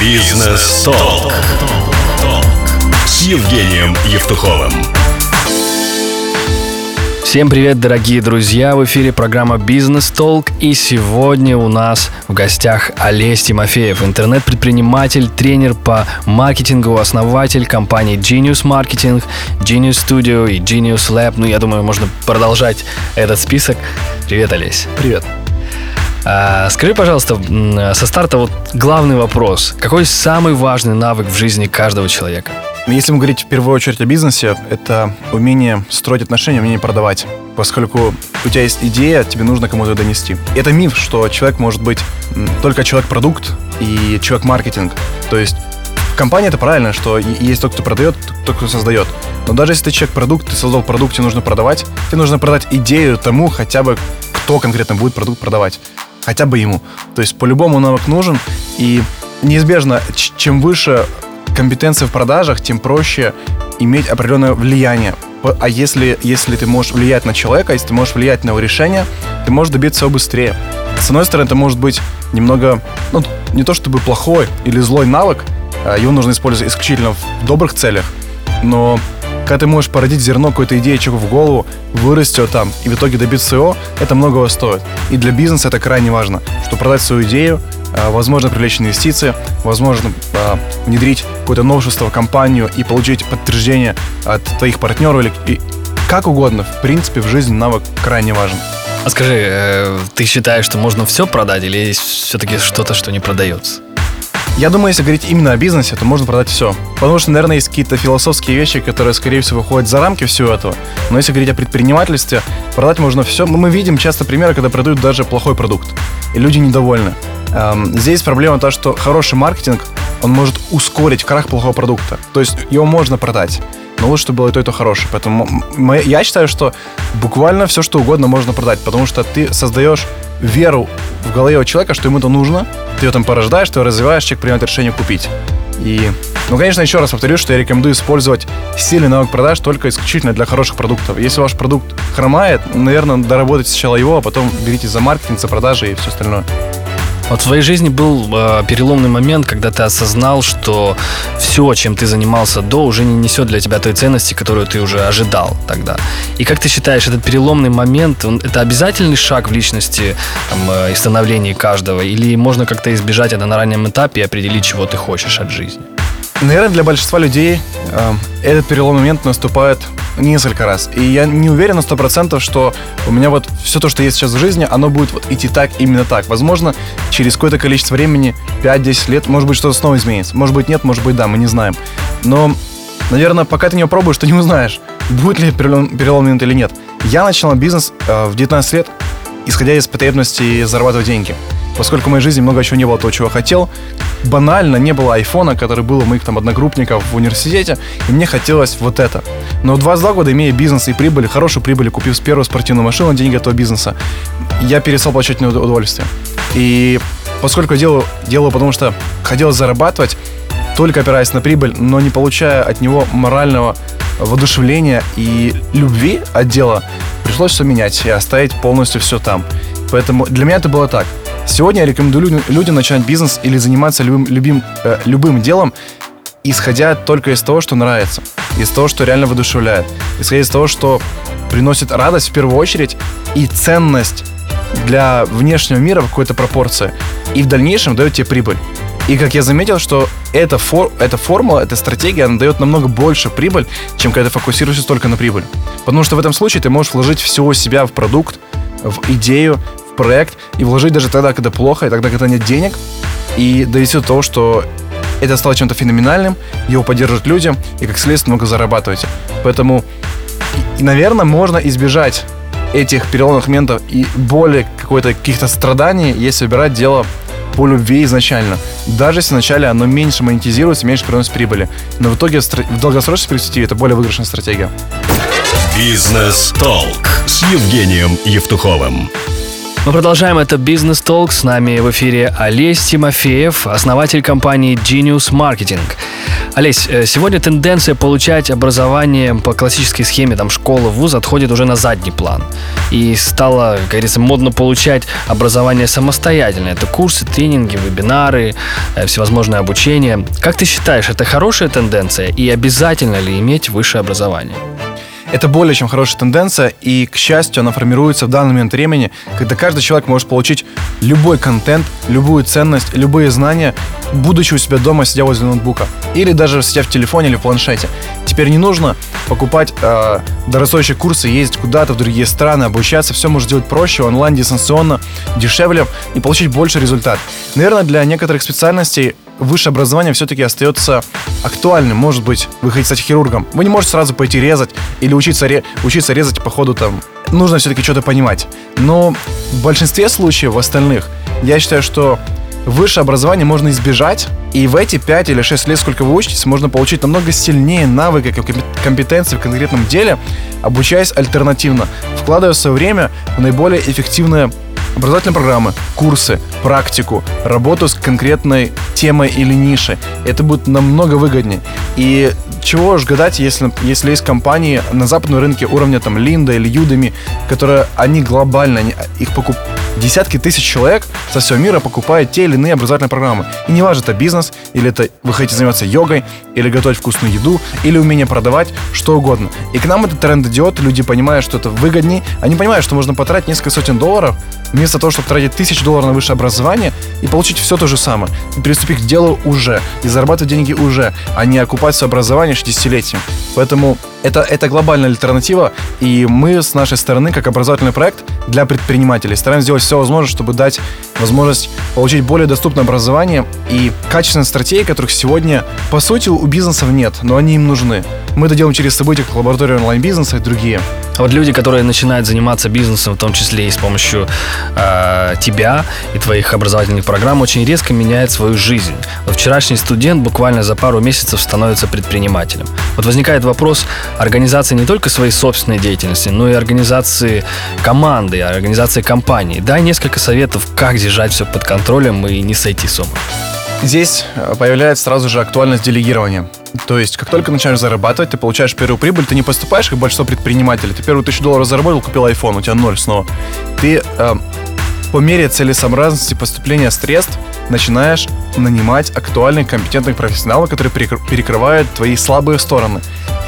Бизнес-толк. С Евгением Евтуховым. Всем привет, дорогие друзья! В эфире программа «Бизнес Толк» и сегодня у нас в гостях Олесь Тимофеев, интернет-предприниматель, тренер по маркетингу, основатель компании Genius Marketing, Genius Studio и Genius Lab. Ну, я думаю, можно продолжать этот список. Привет, Олесь! Привет! А, скажи, пожалуйста, со старта вот главный вопрос. Какой самый важный навык в жизни каждого человека? Если мы говорить в первую очередь о бизнесе, это умение строить отношения, умение продавать. Поскольку у тебя есть идея, тебе нужно кому-то донести. Это миф, что человек может быть только человек-продукт и человек-маркетинг. То есть компания это правильно, что есть тот, кто продает, тот, кто создает. Но даже если ты человек-продукт, ты создал продукт, тебе нужно продавать, тебе нужно продать идею тому хотя бы, кто конкретно будет продукт продавать. Хотя бы ему. То есть по-любому навык нужен. И неизбежно, чем выше компетенции в продажах, тем проще иметь определенное влияние. А если, если ты можешь влиять на человека, если ты можешь влиять на его решение, ты можешь добиться его быстрее. С одной стороны, это может быть немного, ну, не то чтобы плохой или злой навык, а его нужно использовать исключительно в добрых целях, но когда ты можешь породить зерно какой-то идеи в голову, вырастет там и в итоге добиться его, это многого стоит. И для бизнеса это крайне важно, что продать свою идею, а, возможно привлечь инвестиции, возможно а, внедрить какое-то новшество в компанию и получить подтверждение от твоих партнеров или и как угодно. В принципе, в жизни навык крайне важен. А скажи, э, ты считаешь, что можно все продать или есть все-таки что-то, что не продается? Я думаю, если говорить именно о бизнесе, то можно продать все. Потому что, наверное, есть какие-то философские вещи, которые, скорее всего, выходят за рамки всего этого. Но если говорить о предпринимательстве, продать можно все. Мы видим часто примеры, когда продают даже плохой продукт. И люди недовольны. Эм, здесь проблема то, что хороший маркетинг, он может ускорить крах плохого продукта. То есть его можно продать но лучше, чтобы было и то, и то хорошее. Поэтому я считаю, что буквально все, что угодно можно продать, потому что ты создаешь веру в голове у человека, что ему это нужно, ты ее там порождаешь, ты ее развиваешь, человек принимает решение купить. И, ну, конечно, еще раз повторю, что я рекомендую использовать сильный навык продаж только исключительно для хороших продуктов. Если ваш продукт хромает, наверное, доработайте сначала его, а потом берите за маркетинг, за продажи и все остальное. Вот в твоей жизни был э, переломный момент, когда ты осознал, что все, чем ты занимался до, уже не несет для тебя той ценности, которую ты уже ожидал тогда. И как ты считаешь, этот переломный момент, он, это обязательный шаг в личности там, э, и становлении каждого? Или можно как-то избежать это на раннем этапе и определить, чего ты хочешь от жизни? Наверное, для большинства людей э, этот переломный момент наступает несколько раз. И я не уверен на сто процентов, что у меня вот все то, что есть сейчас в жизни, оно будет вот идти так, именно так. Возможно, через какое-то количество времени, 5-10 лет, может быть, что-то снова изменится. Может быть, нет, может быть, да, мы не знаем. Но, наверное, пока ты не попробуешь, ты не узнаешь, будет ли перелом, перелом момент или нет. Я начал бизнес э, в 19 лет, исходя из потребности зарабатывать деньги. Поскольку в моей жизни много чего не было того, чего хотел, банально не было айфона, который был у моих там одногруппников в университете, и мне хотелось вот это. Но в 22 года, имея бизнес и прибыль, хорошую прибыль, купив первую спортивную машину деньги этого бизнеса, я перестал получать удовольствие. И поскольку я делаю, делаю потому что хотелось зарабатывать, только опираясь на прибыль, но не получая от него морального воодушевления и любви от дела, пришлось все менять и оставить полностью все там. Поэтому для меня это было так. Сегодня я рекомендую людям, начинать бизнес или заниматься любым, любим, э, любым делом, исходя только из того, что нравится, из того, что реально воодушевляет, исходя из того, что приносит радость в первую очередь и ценность для внешнего мира в какой-то пропорции, и в дальнейшем дает тебе прибыль. И как я заметил, что эта, фор, эта формула, эта стратегия, она дает намного больше прибыль, чем когда ты фокусируешься только на прибыль. Потому что в этом случае ты можешь вложить всего себя в продукт, в идею, проект и вложить даже тогда, когда плохо, и тогда, когда нет денег, и довести до того, что это стало чем-то феноменальным, его поддержат люди, и как следствие много зарабатываете. Поэтому, и, наверное, можно избежать этих переломных моментов и более какой-то каких-то страданий, если выбирать дело по любви изначально. Даже если вначале оно меньше монетизируется, меньше приносит прибыли. Но в итоге в долгосрочной перспективе это более выигрышная стратегия. Бизнес-толк с Евгением Евтуховым. Мы продолжаем это Business Talk. С нами в эфире Олесь Тимофеев, основатель компании Genius Marketing. Олесь, э, сегодня тенденция получать образование по классической схеме там, школы, вуз отходит уже на задний план. И стало, как говорится, модно получать образование самостоятельно. Это курсы, тренинги, вебинары, э, всевозможное обучение. Как ты считаешь, это хорошая тенденция и обязательно ли иметь высшее образование? Это более чем хорошая тенденция, и, к счастью, она формируется в данный момент времени, когда каждый человек может получить любой контент, любую ценность, любые знания, будучи у себя дома, сидя возле ноутбука. Или даже сидя в телефоне или в планшете. Теперь не нужно покупать э, дорогостоящие курсы, ездить куда-то в другие страны, обучаться. Все можно сделать проще, онлайн, дистанционно, дешевле и получить больше результат. Наверное, для некоторых специальностей высшее образование все-таки остается актуальным. Может быть, вы хотите стать хирургом. Вы не можете сразу пойти резать или учиться, ре- учиться резать по ходу там. Нужно все-таки что-то понимать. Но в большинстве случаев, в остальных, я считаю, что высшее образование можно избежать, и в эти 5 или 6 лет, сколько вы учитесь, можно получить намного сильнее навыки, компетенции в конкретном деле, обучаясь альтернативно, вкладывая свое время в наиболее эффективное образовательные программы, курсы, практику, работу с конкретной темой или нишей. Это будет намного выгоднее. И чего уж гадать, если, если есть компании на западном рынке уровня там Линда или Юдами, которые, они глобально, они, их покуп... десятки тысяч человек со всего мира покупают те или иные образовательные программы. И не важно, это бизнес, или это вы хотите заниматься йогой, или готовить вкусную еду, или умение продавать, что угодно. И к нам этот тренд идет, люди понимают, что это выгоднее, они понимают, что можно потратить несколько сотен долларов, вместо того, чтобы тратить тысячу долларов на высшее образование и получить все то же самое. И приступить к делу уже, и зарабатывать деньги уже, а не окупать свое образование 60-летием. Поэтому это, это глобальная альтернатива, и мы с нашей стороны, как образовательный проект для предпринимателей, стараемся сделать все возможное, чтобы дать возможность получить более доступное образование и качественные стратегии, которых сегодня, по сути, у бизнесов нет, но они им нужны. Мы это делаем через события, как лаборатория онлайн-бизнеса и другие. А вот люди, которые начинают заниматься бизнесом, в том числе и с помощью э, тебя и твоих образовательных программ, очень резко меняют свою жизнь. Вот вчерашний студент буквально за пару месяцев становится предпринимателем. Вот возникает вопрос организации не только своей собственной деятельности, но и организации команды, организации компании. Дай несколько советов, как держать все под контролем и не сойти с ума. Здесь э, появляется сразу же актуальность делегирования. То есть, как только начинаешь зарабатывать, ты получаешь первую прибыль, ты не поступаешь как большинство предпринимателей. Ты первую тысячу долларов заработал, купил iPhone, у тебя ноль снова. Ты э, по мере целесообразности поступления средств начинаешь нанимать актуальных, компетентных профессионалов, которые перекрывают твои слабые стороны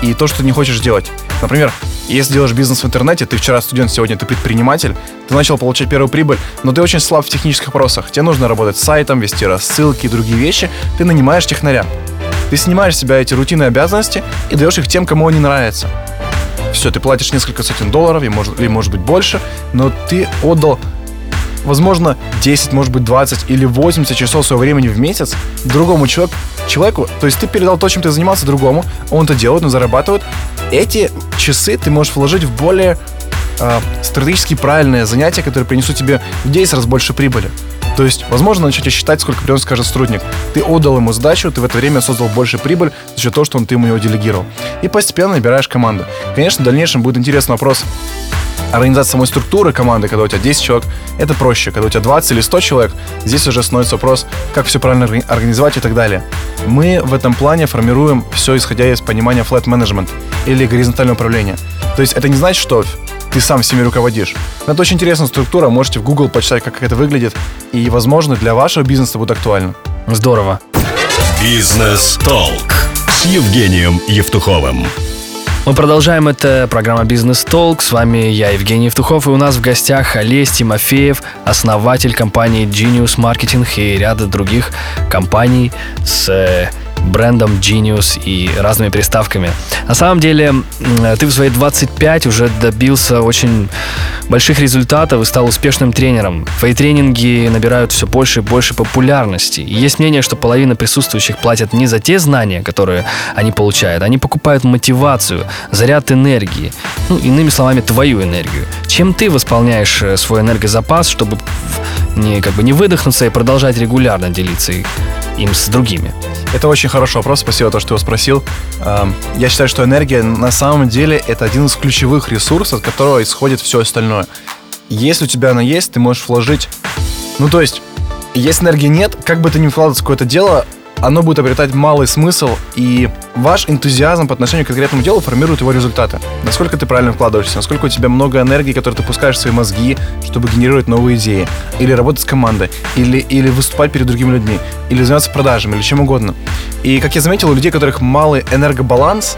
и то, что ты не хочешь делать. Например, если делаешь бизнес в интернете, ты вчера студент, сегодня ты предприниматель, ты начал получать первую прибыль, но ты очень слаб в технических вопросах. Тебе нужно работать с сайтом, вести рассылки и другие вещи. Ты нанимаешь технаря. Ты снимаешь с себя эти рутинные обязанности и даешь их тем, кому они нравятся. Все, ты платишь несколько сотен долларов, и может, или может быть больше, но ты отдал возможно, 10, может быть, 20 или 80 часов своего времени в месяц другому человеку, человеку, то есть ты передал то, чем ты занимался другому, он это делает, он зарабатывает. Эти часы ты можешь вложить в более э, стратегически правильные занятия, которые принесут тебе в 10 раз больше прибыли. То есть, возможно, начать считать, сколько приносит каждый сотрудник. Ты отдал ему сдачу, ты в это время создал больше прибыль за счет того, что он ты ему его делегировал. И постепенно набираешь команду. Конечно, в дальнейшем будет интересный вопрос, организация самой структуры команды, когда у тебя 10 человек, это проще. Когда у тебя 20 или 100 человек, здесь уже становится вопрос, как все правильно организовать и так далее. Мы в этом плане формируем все исходя из понимания flat management или горизонтального управления. То есть это не значит, что ты сам всеми руководишь. Но это очень интересная структура, можете в Google почитать, как это выглядит, и, возможно, для вашего бизнеса будет актуально. Здорово. Бизнес-толк с Евгением Евтуховым. Мы продолжаем. Это программа «Бизнес Толк». С вами я, Евгений Евтухов, и у нас в гостях Олесь Тимофеев, основатель компании Genius Marketing и ряда других компаний с э, брендом Genius и разными приставками. На самом деле, ты в свои 25 уже добился очень больших результатов и стал успешным тренером. Твои тренинги набирают все больше и больше популярности. И есть мнение, что половина присутствующих платят не за те знания, которые они получают, они покупают мотивацию, заряд энергии. Ну, иными словами, твою энергию. Чем ты восполняешь э, свой энергозапас, чтобы не, как бы не выдохнуться и продолжать регулярно делиться им с другими? Это очень хороший вопрос, спасибо, то, что его спросил. Эм, я считаю, что энергия на самом деле это один из ключевых ресурсов, от которого исходит все остальное. если у тебя она есть, ты можешь вложить... Ну, то есть, если энергии нет, как бы ты ни вкладывался в какое-то дело, оно будет обретать малый смысл, и ваш энтузиазм по отношению к конкретному делу формирует его результаты. Насколько ты правильно вкладываешься, насколько у тебя много энергии, которую ты пускаешь в свои мозги, чтобы генерировать новые идеи, или работать с командой, или, или выступать перед другими людьми, или заниматься продажами, или чем угодно. И, как я заметил, у людей, у которых малый энергобаланс,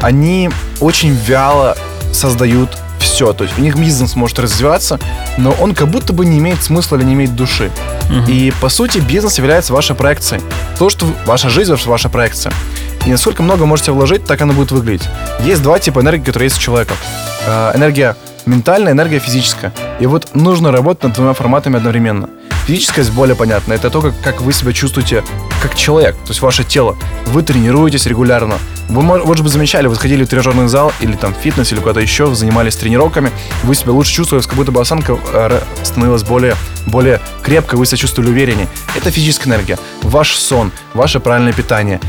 они очень вяло создают все. То есть у них бизнес может развиваться, но он как будто бы не имеет смысла или не имеет души. Угу. И по сути бизнес является вашей проекцией. То, что ваша жизнь, ваша проекция. И насколько много можете вложить, так оно будет выглядеть. Есть два типа энергии, которые есть у человека. Э, энергия ментальная, энергия физическая. И вот нужно работать над двумя форматами одновременно. Физическость более понятна. Это то, как, как вы себя чувствуете как человек, то есть ваше тело. Вы тренируетесь регулярно. Вы, может быть, замечали, вы сходили в тренажерный зал или там фитнес или куда-то еще, занимались тренировками, вы себя лучше чувствовали, как будто бы осанка э, становилась более, более крепкой, вы себя чувствовали увереннее. Это физическая энергия. Ваш сон, ваше правильное питание.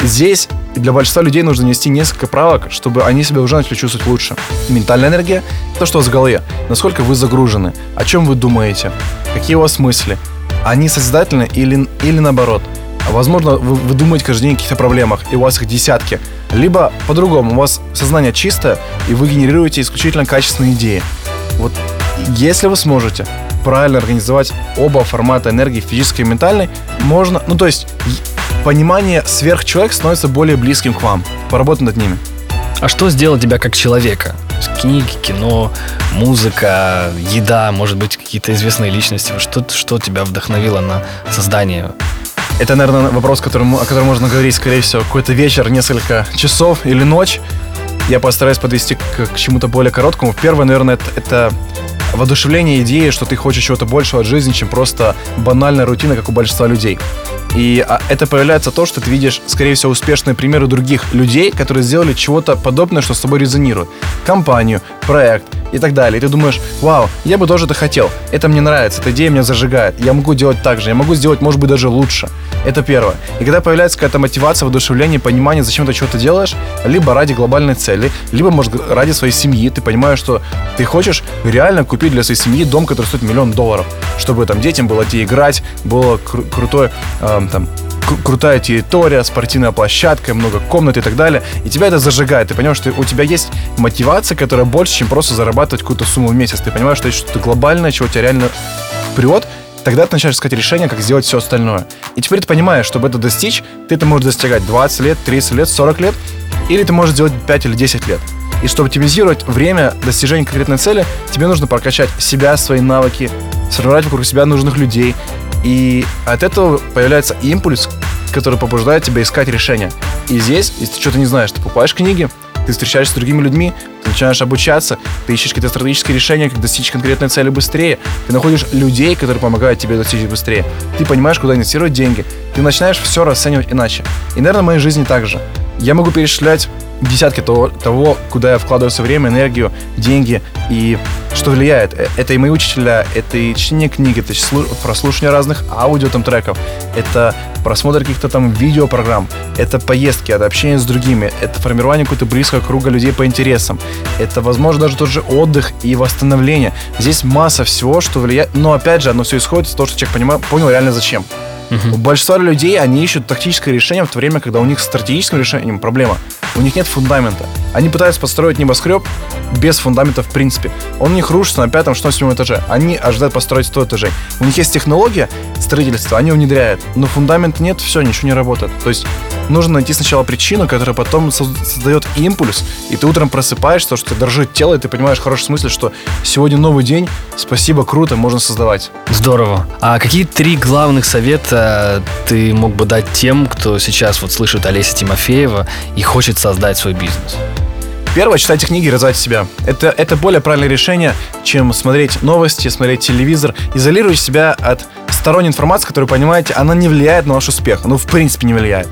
Здесь для большинства людей нужно нести несколько правок, чтобы они себя уже начали чувствовать лучше. Ментальная энергия – то, что у вас в голове. Насколько вы загружены, о чем вы думаете, какие у вас мысли. Они созидательны или, или наоборот. Возможно, вы, вы думаете каждый день о каких-то проблемах, и у вас их десятки. Либо по-другому, у вас сознание чистое, и вы генерируете исключительно качественные идеи. Вот если вы сможете правильно организовать оба формата энергии, физической и ментальной, можно, ну то есть понимание сверхчеловека становится более близким к вам. Поработать над ними. А что сделало тебя как человека? Книги, кино, музыка, еда, может быть, какие-то известные личности. Что, что тебя вдохновило на создание? Это, наверное, вопрос, которым, о котором можно говорить, скорее всего, какой-то вечер, несколько часов или ночь. Я постараюсь подвести к, к чему-то более короткому. Первое, наверное, это, это воодушевление идеи, что ты хочешь чего-то большего от жизни, чем просто банальная рутина, как у большинства людей. И а, это появляется то, что ты видишь, скорее всего, успешные примеры других людей, которые сделали чего-то подобное, что с тобой резонирует. Компанию, проект и так далее. И ты думаешь, вау, я бы тоже это хотел. Это мне нравится, эта идея меня зажигает. Я могу делать так же, я могу сделать, может быть, даже лучше. Это первое. И когда появляется какая-то мотивация, воодушевление, понимание, зачем ты что-то делаешь, либо ради глобальной цели, либо, может, ради своей семьи, ты понимаешь, что ты хочешь реально купить для своей семьи дом, который стоит миллион долларов, чтобы там детям было где играть, было кру- крутое э, там крутая территория, спортивная площадка, много комнат и так далее. И тебя это зажигает. Ты понимаешь, что у тебя есть мотивация, которая больше, чем просто зарабатывать какую-то сумму в месяц. Ты понимаешь, что это что-то глобальное, чего тебя реально прет, тогда ты начинаешь искать решение, как сделать все остальное. И теперь ты понимаешь, чтобы это достичь, ты это можешь достигать 20 лет, 30 лет, 40 лет, или ты можешь сделать 5 или 10 лет. И чтобы оптимизировать время достижения конкретной цели, тебе нужно прокачать себя, свои навыки, сформировать вокруг себя нужных людей. И от этого появляется импульс, который побуждает тебя искать решения. И здесь, если ты что-то не знаешь, ты покупаешь книги, ты встречаешься с другими людьми, ты начинаешь обучаться, ты ищешь какие-то стратегические решения, как достичь конкретной цели быстрее, ты находишь людей, которые помогают тебе достичь быстрее, ты понимаешь, куда инвестировать деньги, ты начинаешь все расценивать иначе. И, наверное, в моей жизни также. Я могу перечислять десятки того, того, куда я вкладываю свое время, энергию, деньги и что влияет. Э, это и мои учителя, это и чтение книг, это прослушивание разных аудио там треков, это просмотр каких-то там видеопрограмм, это поездки, это общение с другими, это формирование какого-то близкого круга людей по интересам, это, возможно, даже тот же отдых и восстановление. Здесь масса всего, что влияет, но опять же, оно все исходит из того, что человек понимает, понял реально зачем. Uh-huh. У большинства людей они ищут тактическое решение в то время, когда у них с стратегическим решением проблема. У них нет фундамента. Они пытаются построить небоскреб без фундамента в принципе. Он у них рушится на пятом, седьмом этаже. Они ожидают построить 100 этажей. У них есть технология строительства, они внедряют. Но фундамента нет, все, ничего не работает. То есть нужно найти сначала причину, которая потом создает импульс, и ты утром просыпаешься, что дрожит тело, и ты понимаешь в хорошем смысле, что сегодня новый день, спасибо, круто, можно создавать. Здорово. А какие три главных совета ты мог бы дать тем, кто сейчас вот слышит Олеся Тимофеева и хочет создать свой бизнес? Первое, читайте книги и развивайте себя. Это, это более правильное решение, чем смотреть новости, смотреть телевизор. Изолируйте себя от сторонней информации, которую, понимаете, она не влияет на ваш успех. Ну, в принципе, не влияет.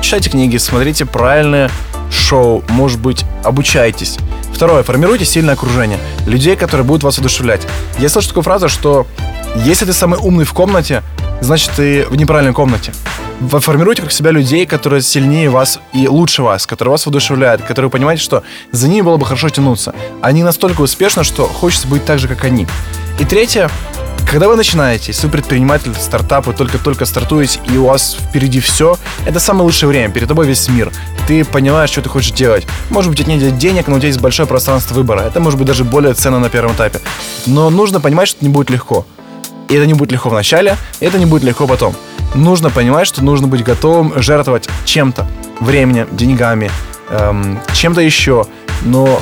Читайте книги, смотрите правильное шоу, может быть, обучайтесь. Второе, формируйте сильное окружение. Людей, которые будут вас одушевлять. Я слышу такую фразу, что если ты самый умный в комнате, значит, ты в неправильной комнате. Формируйте как себя людей, которые сильнее вас и лучше вас, которые вас воодушевляют, которые вы понимаете, что за ними было бы хорошо тянуться. Они настолько успешны, что хочется быть так же, как они. И третье, когда вы начинаете, если вы предприниматель, стартап, вы только-только стартуете, и у вас впереди все, это самое лучшее время, перед тобой весь мир. Ты понимаешь, что ты хочешь делать. Может быть, у тебя нет денег, но у тебя есть большое пространство выбора. Это может быть даже более ценно на первом этапе. Но нужно понимать, что это не будет легко. И это не будет легко в начале, и это не будет легко потом. Нужно понимать, что нужно быть готовым жертвовать чем-то. Временем, деньгами, эм, чем-то еще. Но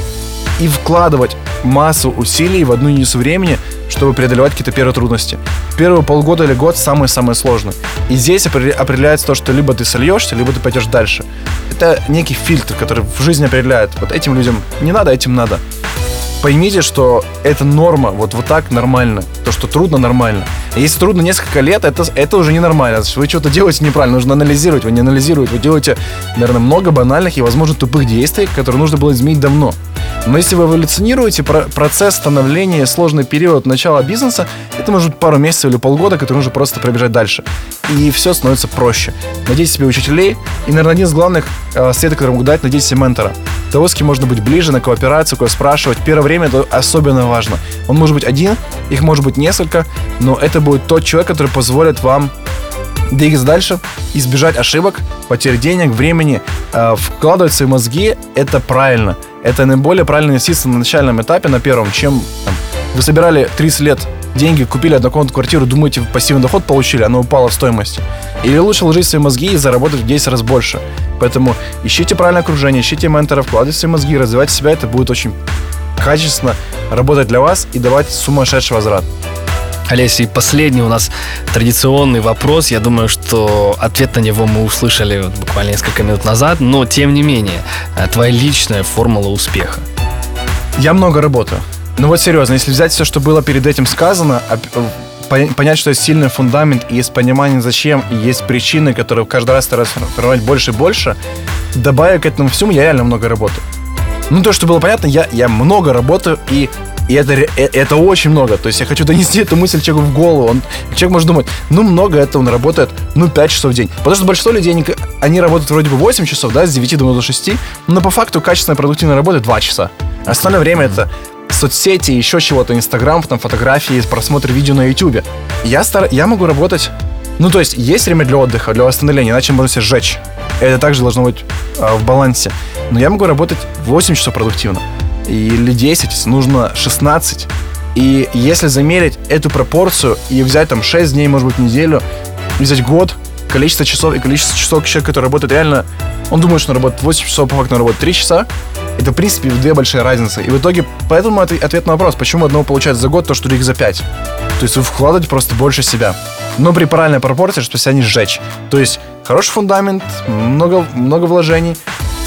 и вкладывать массу усилий в одну единицу времени, чтобы преодолевать какие-то первые трудности. Первые полгода или год самые-самые сложные. И здесь определяется то, что либо ты сольешься, либо ты пойдешь дальше. Это некий фильтр, который в жизни определяет. Вот этим людям не надо, этим надо. Поймите, что это норма, вот, вот так нормально. То, что трудно, нормально. Если трудно несколько лет, это, это уже ненормально. Вы что-то делаете неправильно, нужно анализировать. Вы не анализируете, вы делаете, наверное, много банальных и, возможно, тупых действий, которые нужно было изменить давно. Но если вы эволюционируете, процесс становления, сложный период начала бизнеса, это может быть пару месяцев или полгода, который нужно просто пробежать дальше. И все становится проще. Найдите себе учителей. И, наверное, один из главных э, советов, который могу дать, найдите себе ментора. Того, с кем можно быть ближе, на кооперацию, кого спрашивать. Первое время это особенно важно. Он может быть один, их может быть несколько, но это будет тот человек, который позволит вам двигаться дальше, избежать ошибок, потерь денег, времени, э, вкладывать свои мозги, это правильно – это наиболее правильная инвестиция на начальном этапе, на первом, чем там, вы собирали 30 лет деньги, купили однокомнатную квартиру, думаете, пассивный доход получили, оно упало в стоимости. Или лучше вложить свои мозги и заработать в 10 раз больше. Поэтому ищите правильное окружение, ищите менторов, вкладывайте свои мозги, развивайте себя, это будет очень качественно работать для вас и давать сумасшедший возврат. Олеся, и последний у нас традиционный вопрос. Я думаю, что ответ на него мы услышали буквально несколько минут назад, но тем не менее, э, твоя личная формула успеха. Я много работаю. Ну вот серьезно, если взять все, что было перед этим сказано, э, понять, что есть сильный фундамент, и есть понимание, зачем, и есть причины, которые каждый раз стараются формировать больше и больше, добавив к этому всему, я реально много работаю. Ну, то, что было понятно, я, я много работаю, и и это, э, это очень много. То есть я хочу донести эту мысль человеку в голову. Он, человек может думать, ну, много это он работает, ну, 5 часов в день. Потому что большинство людей, они, работают вроде бы 8 часов, да, с 9 до 6, но по факту качественная продуктивная работа 2 часа. Остальное время это соцсети, еще чего-то, Инстаграм, там, фотографии, просмотр видео на Ютубе. Я, стар... я могу работать ну, то есть, есть время для отдыха, для восстановления, иначе можно себя сжечь. Это также должно быть э, в балансе. Но я могу работать 8 часов продуктивно или 10, нужно 16. И если замерить эту пропорцию и взять там 6 дней, может быть, неделю, взять год, количество часов и количество часов человек, который работает реально, он думает, что он работает 8 часов, по факту он работает 3 часа, это, в принципе, две большие разницы. И в итоге, поэтому ответ на вопрос, почему одного получается за год, то, что других за 5. То есть вы вкладываете просто больше себя. Но при правильной пропорции, чтобы себя не сжечь. То есть хороший фундамент, много, много вложений,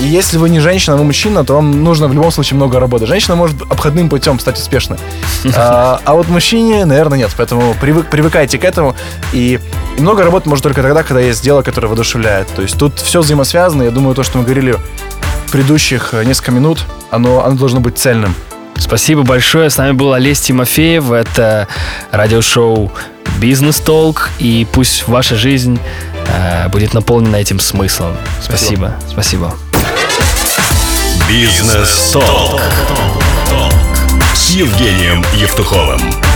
и если вы не женщина, вы мужчина, то вам нужно в любом случае много работы. Женщина может обходным путем стать успешной. А, а вот мужчине, наверное, нет. Поэтому привык, привыкайте к этому. И, и много работы может только тогда, когда есть дело, которое воодушевляет. То есть тут все взаимосвязано. Я думаю, то, что мы говорили в предыдущих э, несколько минут, оно, оно должно быть цельным. Спасибо большое. С нами был Олесь Тимофеев. Это радиошоу «Бизнес Толк». И пусть ваша жизнь э, будет наполнена этим смыслом. Спасибо. Спасибо. Бизнес Толк с Евгением Евтуховым.